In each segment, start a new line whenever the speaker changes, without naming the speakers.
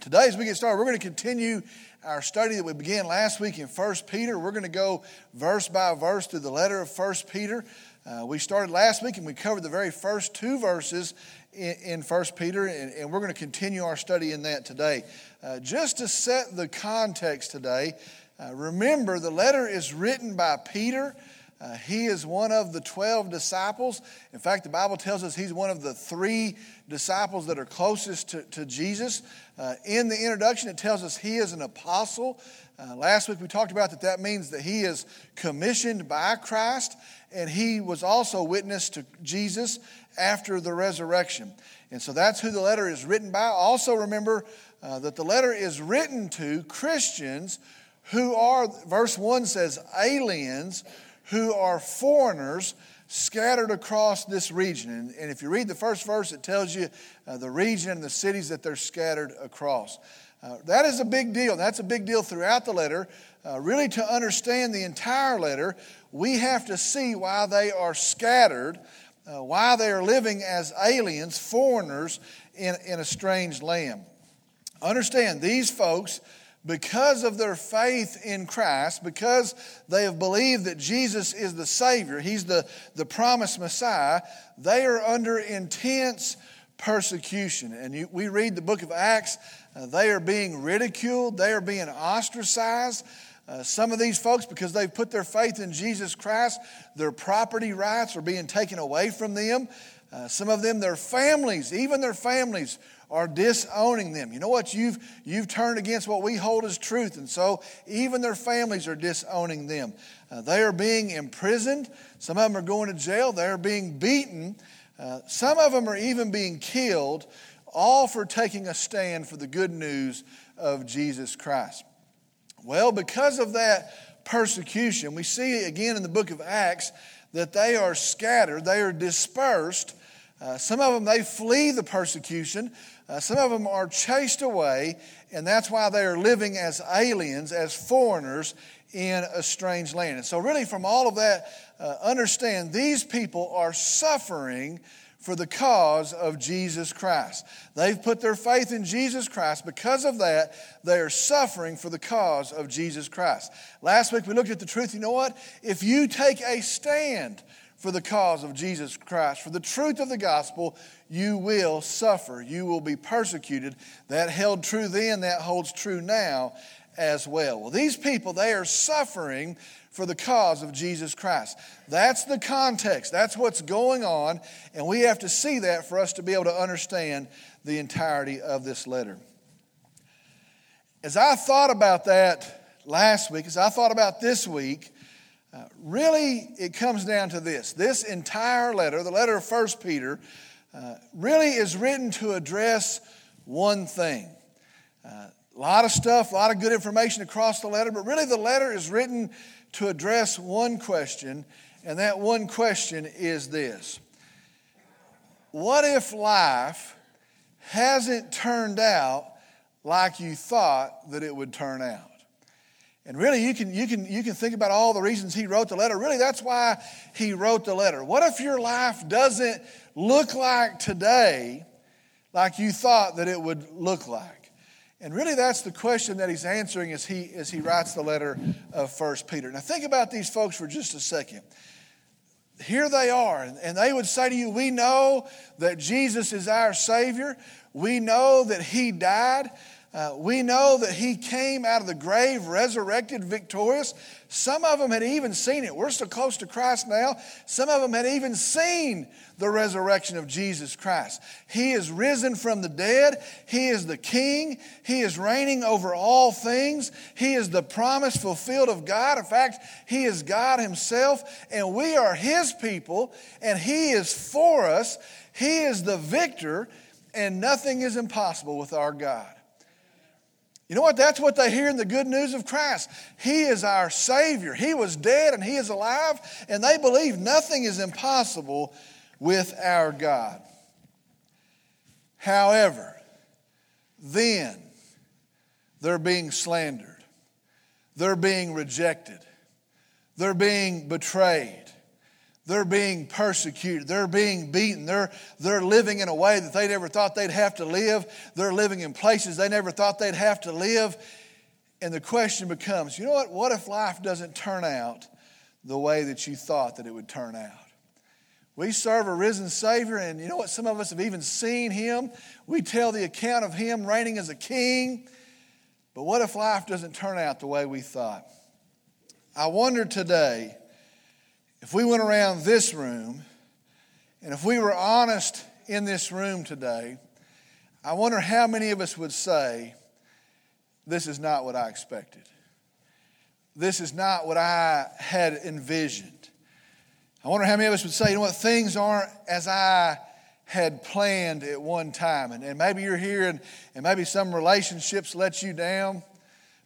Today, as we get started, we're going to continue our study that we began last week in 1 Peter. We're going to go verse by verse through the letter of 1 Peter. Uh, we started last week and we covered the very first two verses in, in 1 Peter, and, and, we're going to continue our study in that today. Uh, just to set the context today, uh, remember the letter is written by Peter. Uh, he is one of the 12 disciples. In fact, the Bible tells us he's one of the three disciples that are closest to, to Jesus. Uh, in the introduction, it tells us he is an apostle. Uh, last week we talked about that that means that he is commissioned by Christ and he was also witness to Jesus after the resurrection. And so that's who the letter is written by. Also, remember uh, that the letter is written to Christians who are, verse 1 says, aliens who are foreigners scattered across this region. And, and if you read the first verse, it tells you uh, the region and the cities that they're scattered across. Uh, that is a big deal. That's a big deal throughout the letter. Uh, really, to understand the entire letter, we have to see why they are scattered, uh, why they are living as aliens, foreigners in, in a strange land. Understand, these folks because of their faith in Christ, because they have believed that Jesus is the Savior, He's the, the promised Messiah, they are under intense persecution. And you, we read the book of Acts, uh, they are being ridiculed, they are being ostracized. Uh, some of these folks, because they've put their faith in Jesus Christ, their property rights are being taken away from them. Uh, some of them, their families, even their families, are disowning them. You know what? You've, you've turned against what we hold as truth. And so even their families are disowning them. Uh, they are being imprisoned. Some of them are going to jail. They are being beaten. Uh, some of them are even being killed, all for taking a stand for the good news of Jesus Christ. Well, because of that persecution, we see again in the book of Acts that they are scattered, they are dispersed. Uh, some of them, they flee the persecution. Uh, some of them are chased away, and that's why they are living as aliens, as foreigners in a strange land. And so, really, from all of that, uh, understand these people are suffering for the cause of Jesus Christ. They've put their faith in Jesus Christ. Because of that, they are suffering for the cause of Jesus Christ. Last week we looked at the truth. You know what? If you take a stand for the cause of Jesus Christ, for the truth of the gospel, you will suffer. You will be persecuted. That held true then, that holds true now as well. Well, these people, they are suffering for the cause of Jesus Christ. That's the context. That's what's going on, and we have to see that for us to be able to understand the entirety of this letter. As I thought about that last week, as I thought about this week, uh, really, it comes down to this. This entire letter, the letter of 1 Peter, uh, really is written to address one thing. Uh, a lot of stuff, a lot of good information across the letter, but really the letter is written to address one question, and that one question is this What if life hasn't turned out like you thought that it would turn out? And really, you can, you, can, you can think about all the reasons he wrote the letter. Really, that's why he wrote the letter. What if your life doesn't look like today like you thought that it would look like? And really, that's the question that he's answering as he, as he writes the letter of First Peter. Now, think about these folks for just a second. Here they are, and they would say to you, We know that Jesus is our Savior. We know that He died. Uh, we know that he came out of the grave, resurrected, victorious. Some of them had even seen it. We're so close to Christ now. Some of them had even seen the resurrection of Jesus Christ. He is risen from the dead. He is the King. He is reigning over all things. He is the promise fulfilled of God. In fact, He is God Himself, and we are His people, and He is for us. He is the victor, and nothing is impossible with our God. You know what? That's what they hear in the good news of Christ. He is our Savior. He was dead and He is alive, and they believe nothing is impossible with our God. However, then they're being slandered, they're being rejected, they're being betrayed, they're being persecuted. They're being beaten. They're, they're living in a way that they never thought they'd have to live. They're living in places they never thought they'd have to live. And the question becomes you know what? What if life doesn't turn out the way that you thought that it would turn out? We serve a risen Savior, and you know what? Some of us have even seen Him. We tell the account of Him reigning as a king. But what if life doesn't turn out the way we thought? I wonder today if we went around this room and if we were honest in this room today, I wonder how many of us would say, This is not what I expected. This is not what I had envisioned. I wonder how many of us would say, you know what, things aren't as I had planned at one time. And, and maybe you're here and, and maybe some relationships let you down.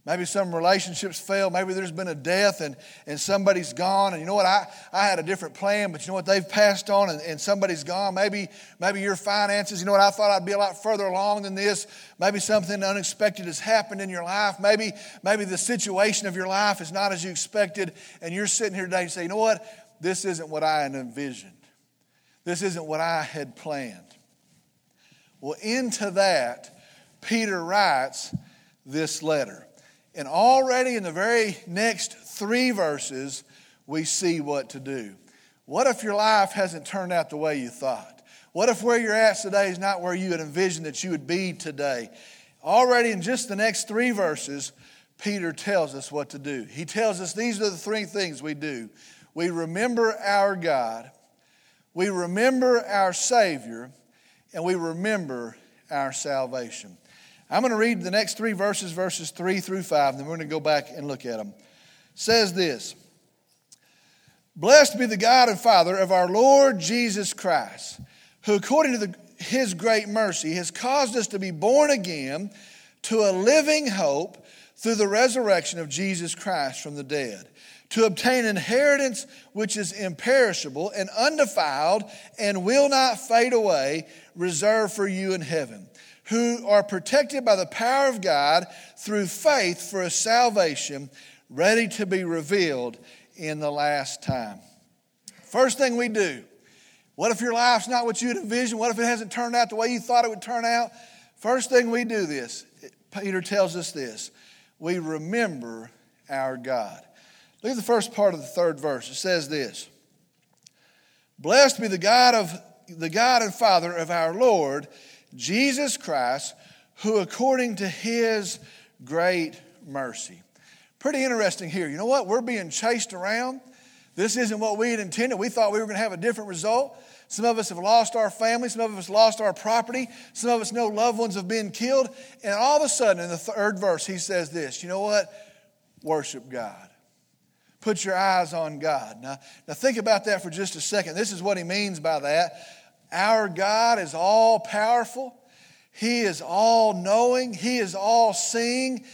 Maybe some relationships fail. Maybe there's been a death and, and somebody's gone. And you know what? I, I had a different plan, but you know what? They've passed on and, and somebody's gone. Maybe, maybe your finances, you know what? I thought I'd be a lot further along than this. Maybe something unexpected has happened in your life. Maybe, maybe the situation of your life is not as you expected. And you're sitting here today and say, you know what? This isn't what I had envisioned. This isn't what I had planned. Well, into that, Peter writes this letter. And already in the very next three verses, we see what to do. What if your life hasn't turned out the way you thought? What if where you're at today is not where you had envisioned that you would be today? Already in just the next three verses, Peter tells us what to do. He tells us these are the three things we do we remember our God, we remember our Savior, and we remember our salvation. I'm going to read the next three verses, verses three through five, and then we're going to go back and look at them. It says this Blessed be the God and Father of our Lord Jesus Christ, who according to the, his great mercy has caused us to be born again to a living hope through the resurrection of Jesus Christ from the dead, to obtain inheritance which is imperishable and undefiled and will not fade away, reserved for you in heaven who are protected by the power of God through faith for a salvation ready to be revealed in the last time. First thing we do, what if your life's not what you'd envisioned? What if it hasn't turned out the way you thought it would turn out? First thing we do this, Peter tells us this we remember our God. Look at the first part of the third verse. It says this Blessed be the God of the God and Father of our Lord Jesus Christ, who according to his great mercy. Pretty interesting here. You know what? We're being chased around. This isn't what we had intended. We thought we were going to have a different result. Some of us have lost our family. Some of us lost our property. Some of us know loved ones have been killed. And all of a sudden, in the third verse, he says this You know what? Worship God. Put your eyes on God. Now, now think about that for just a second. This is what he means by that. Our God is all powerful. He is all knowing. He is all seeing.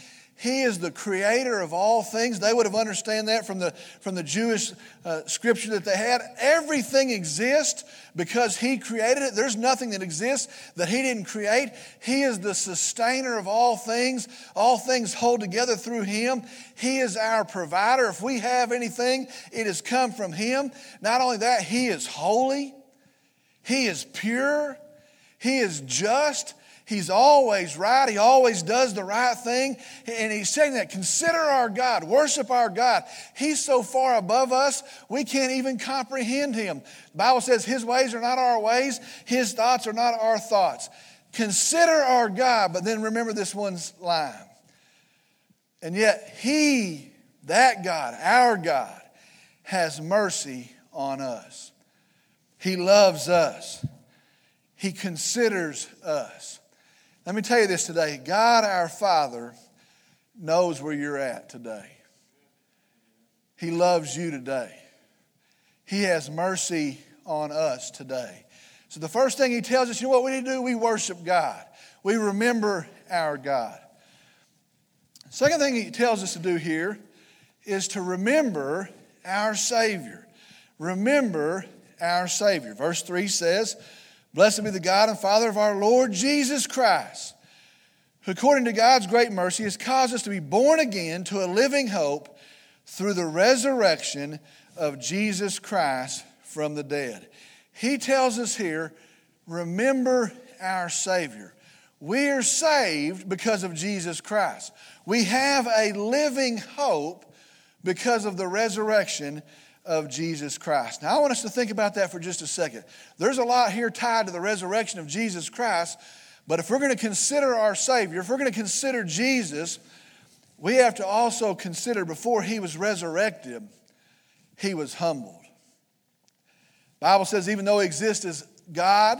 He is the creator of all things. They would have understood that from the, from the Jewish uh, scripture that they had. Everything exists because He created it. There's nothing that exists that He didn't create. He is the sustainer of all things. All things hold together through Him. He is our provider. If we have anything, it has come from Him. Not only that, He is holy. He is pure. He is just. He's always right. He always does the right thing. And he's saying that consider our God, worship our God. He's so far above us, we can't even comprehend him. The Bible says his ways are not our ways, his thoughts are not our thoughts. Consider our God, but then remember this one's line. And yet, he, that God, our God, has mercy on us. He loves us. He considers us. Let me tell you this today God, our Father, knows where you're at today. He loves you today. He has mercy on us today. So, the first thing He tells us, you know what we need to do? We worship God, we remember our God. Second thing He tells us to do here is to remember our Savior. Remember our Savior. Verse 3 says, Blessed be the God and Father of our Lord Jesus Christ, who according to God's great mercy has caused us to be born again to a living hope through the resurrection of Jesus Christ from the dead. He tells us here, remember our Savior. We are saved because of Jesus Christ. We have a living hope because of the resurrection of Jesus Christ. Now, I want us to think about that for just a second. There's a lot here tied to the resurrection of Jesus Christ, but if we're going to consider our Savior, if we're going to consider Jesus, we have to also consider before he was resurrected, he was humbled. Bible says even though he exists as God,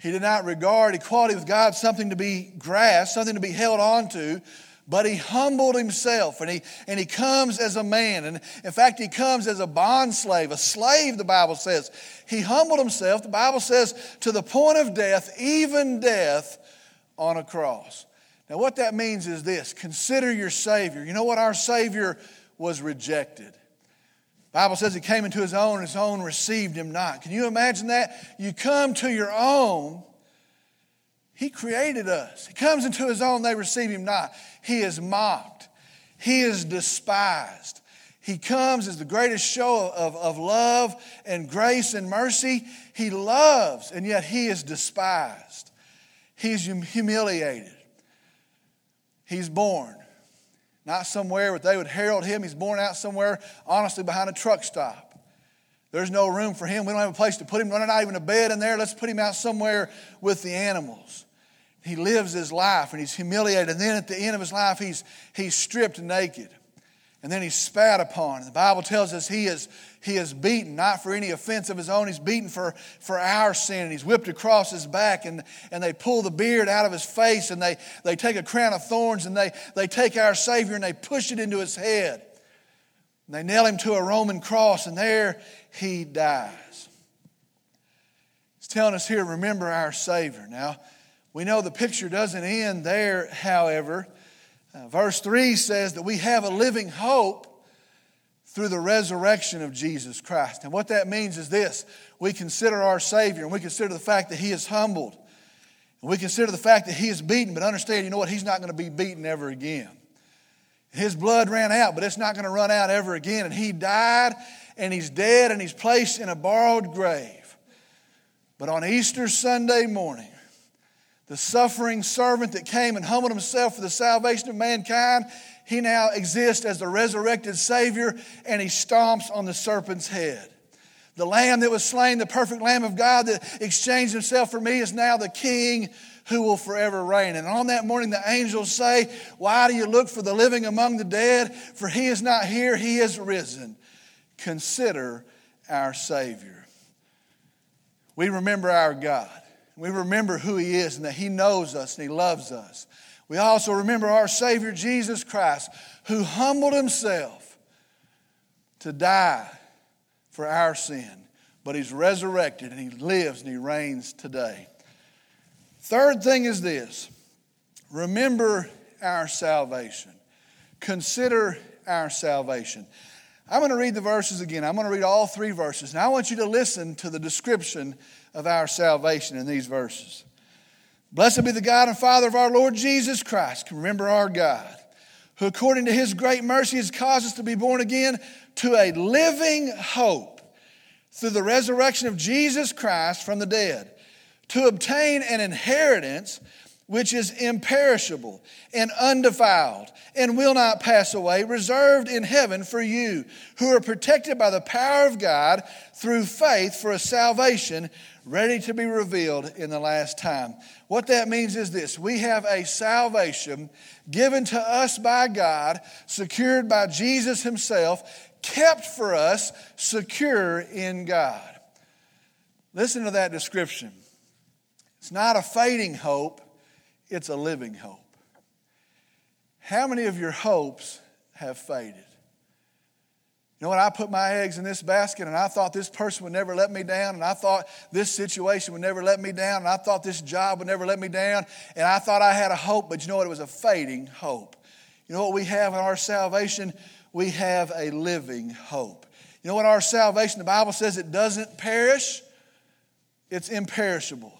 he did not regard equality with God something to be grasped, something to be held on to, but he humbled himself and he, and he comes as a man. And in fact, he comes as a bond slave, a slave, the Bible says. He humbled himself, the Bible says, to the point of death, even death on a cross. Now, what that means is this consider your Savior. You know what? Our Savior was rejected. Bible says he came into his own, his own received him not. Can you imagine that? You come to your own, he created us. He comes into his own, they receive him not. He is mocked, he is despised. He comes as the greatest show of, of love and grace and mercy. He loves, and yet he is despised. He's humiliated. He's born. Not somewhere where they would herald him. He's born out somewhere, honestly, behind a truck stop. There's no room for him. We don't have a place to put him. There's not even a bed in there. Let's put him out somewhere with the animals. He lives his life and he's humiliated. And then at the end of his life, he's, he's stripped naked and then he's spat upon. The Bible tells us he is, he is beaten, not for any offense of his own. He's beaten for, for our sin. And he's whipped across his back, and, and they pull the beard out of his face, and they, they take a crown of thorns, and they, they take our Savior and they push it into his head. And they nail him to a Roman cross, and there he dies. He's telling us here, remember our Savior. Now, we know the picture doesn't end there, however. Uh, verse 3 says that we have a living hope through the resurrection of Jesus Christ. And what that means is this we consider our Savior and we consider the fact that He is humbled. And we consider the fact that He is beaten, but understand, you know what? He's not going to be beaten ever again. His blood ran out, but it's not going to run out ever again. And He died and He's dead and He's placed in a borrowed grave. But on Easter Sunday morning, the suffering servant that came and humbled himself for the salvation of mankind, he now exists as the resurrected Savior and he stomps on the serpent's head. The lamb that was slain, the perfect lamb of God that exchanged himself for me, is now the king who will forever reign. And on that morning, the angels say, Why do you look for the living among the dead? For he is not here, he is risen. Consider our Savior. We remember our God. We remember who He is and that He knows us and He loves us. We also remember our Savior Jesus Christ, who humbled Himself to die for our sin, but He's resurrected and He lives and He reigns today. Third thing is this remember our salvation. Consider our salvation. I'm going to read the verses again. I'm going to read all three verses. Now I want you to listen to the description of our salvation in these verses. Blessed be the God and Father of our Lord Jesus Christ. Remember our God, who according to his great mercy has caused us to be born again to a living hope through the resurrection of Jesus Christ from the dead, to obtain an inheritance which is imperishable and undefiled and will not pass away, reserved in heaven for you, who are protected by the power of God through faith for a salvation ready to be revealed in the last time. What that means is this we have a salvation given to us by God, secured by Jesus Himself, kept for us, secure in God. Listen to that description. It's not a fading hope, it's a living hope. How many of your hopes have faded? You know what? I put my eggs in this basket and I thought this person would never let me down and I thought this situation would never let me down and I thought this job would never let me down and I thought I had a hope, but you know what? It was a fading hope. You know what we have in our salvation? We have a living hope. You know what? Our salvation, the Bible says it doesn't perish, it's imperishable.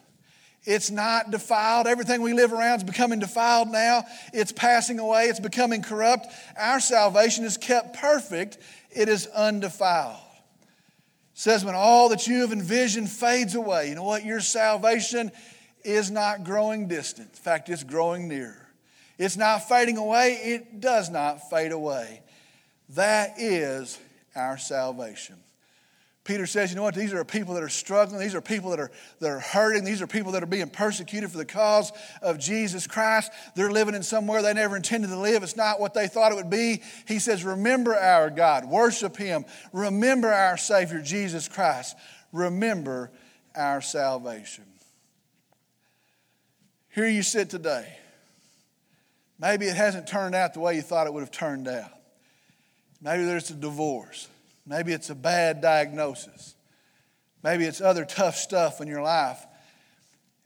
It's not defiled. Everything we live around is becoming defiled now. It's passing away. It's becoming corrupt. Our salvation is kept perfect. It is undefiled. It says when all that you have envisioned fades away, you know what? Your salvation is not growing distant. In fact, it's growing near. It's not fading away, it does not fade away. That is our salvation. Peter says, you know what? These are people that are struggling. These are people that are, that are hurting. These are people that are being persecuted for the cause of Jesus Christ. They're living in somewhere they never intended to live. It's not what they thought it would be. He says, remember our God. Worship Him. Remember our Savior, Jesus Christ. Remember our salvation. Here you sit today. Maybe it hasn't turned out the way you thought it would have turned out. Maybe there's a divorce. Maybe it's a bad diagnosis. Maybe it's other tough stuff in your life.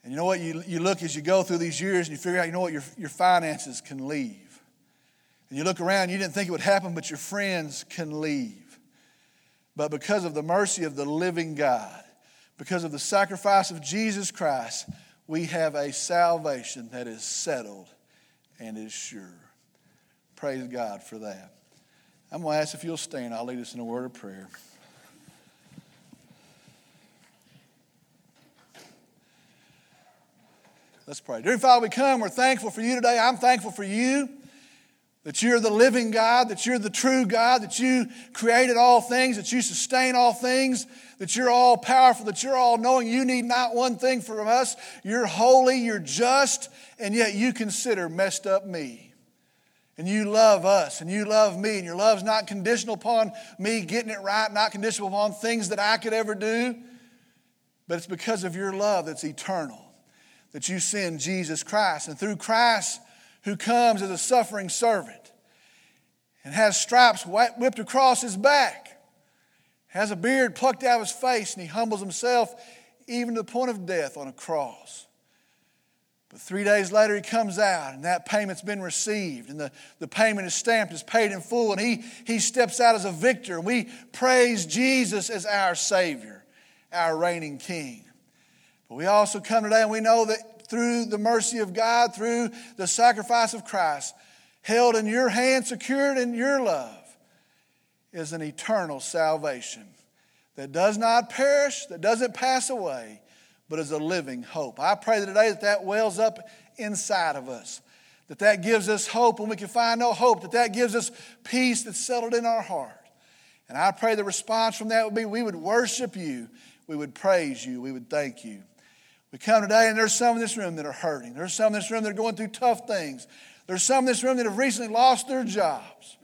And you know what? You, you look as you go through these years and you figure out, you know what? Your, your finances can leave. And you look around, you didn't think it would happen, but your friends can leave. But because of the mercy of the living God, because of the sacrifice of Jesus Christ, we have a salvation that is settled and is sure. Praise God for that. I'm going to ask if you'll stand. I'll lead us in a word of prayer. Let's pray. Dear Father, we come. We're thankful for you today. I'm thankful for you that you're the living God, that you're the true God, that you created all things, that you sustain all things, that you're all powerful, that you're all knowing. You need not one thing from us. You're holy, you're just, and yet you consider messed up me and you love us and you love me, and your love's not conditional upon me getting it right, not conditional upon things that I could ever do, but it's because of your love that's eternal that you send Jesus Christ. And through Christ, who comes as a suffering servant and has stripes whipped across his back, has a beard plucked out of his face, and he humbles himself even to the point of death on a cross. But three days later, he comes out, and that payment's been received, and the, the payment is stamped, is paid in full, and he, he steps out as a victor. And we praise Jesus as our Savior, our reigning King. But we also come today, and we know that through the mercy of God, through the sacrifice of Christ, held in your hand, secured in your love, is an eternal salvation that does not perish, that doesn't pass away but as a living hope. I pray that today that that wells up inside of us, that that gives us hope when we can find no hope, that that gives us peace that's settled in our heart. And I pray the response from that would be we would worship you, we would praise you, we would thank you. We come today and there's some in this room that are hurting. There's some in this room that are going through tough things. There's some in this room that have recently lost their jobs.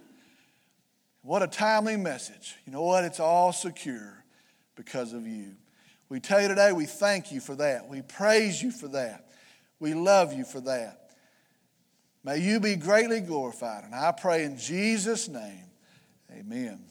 What a timely message. You know what? It's all secure because of you. We tell you today, we thank you for that. We praise you for that. We love you for that. May you be greatly glorified. And I pray in Jesus' name, amen.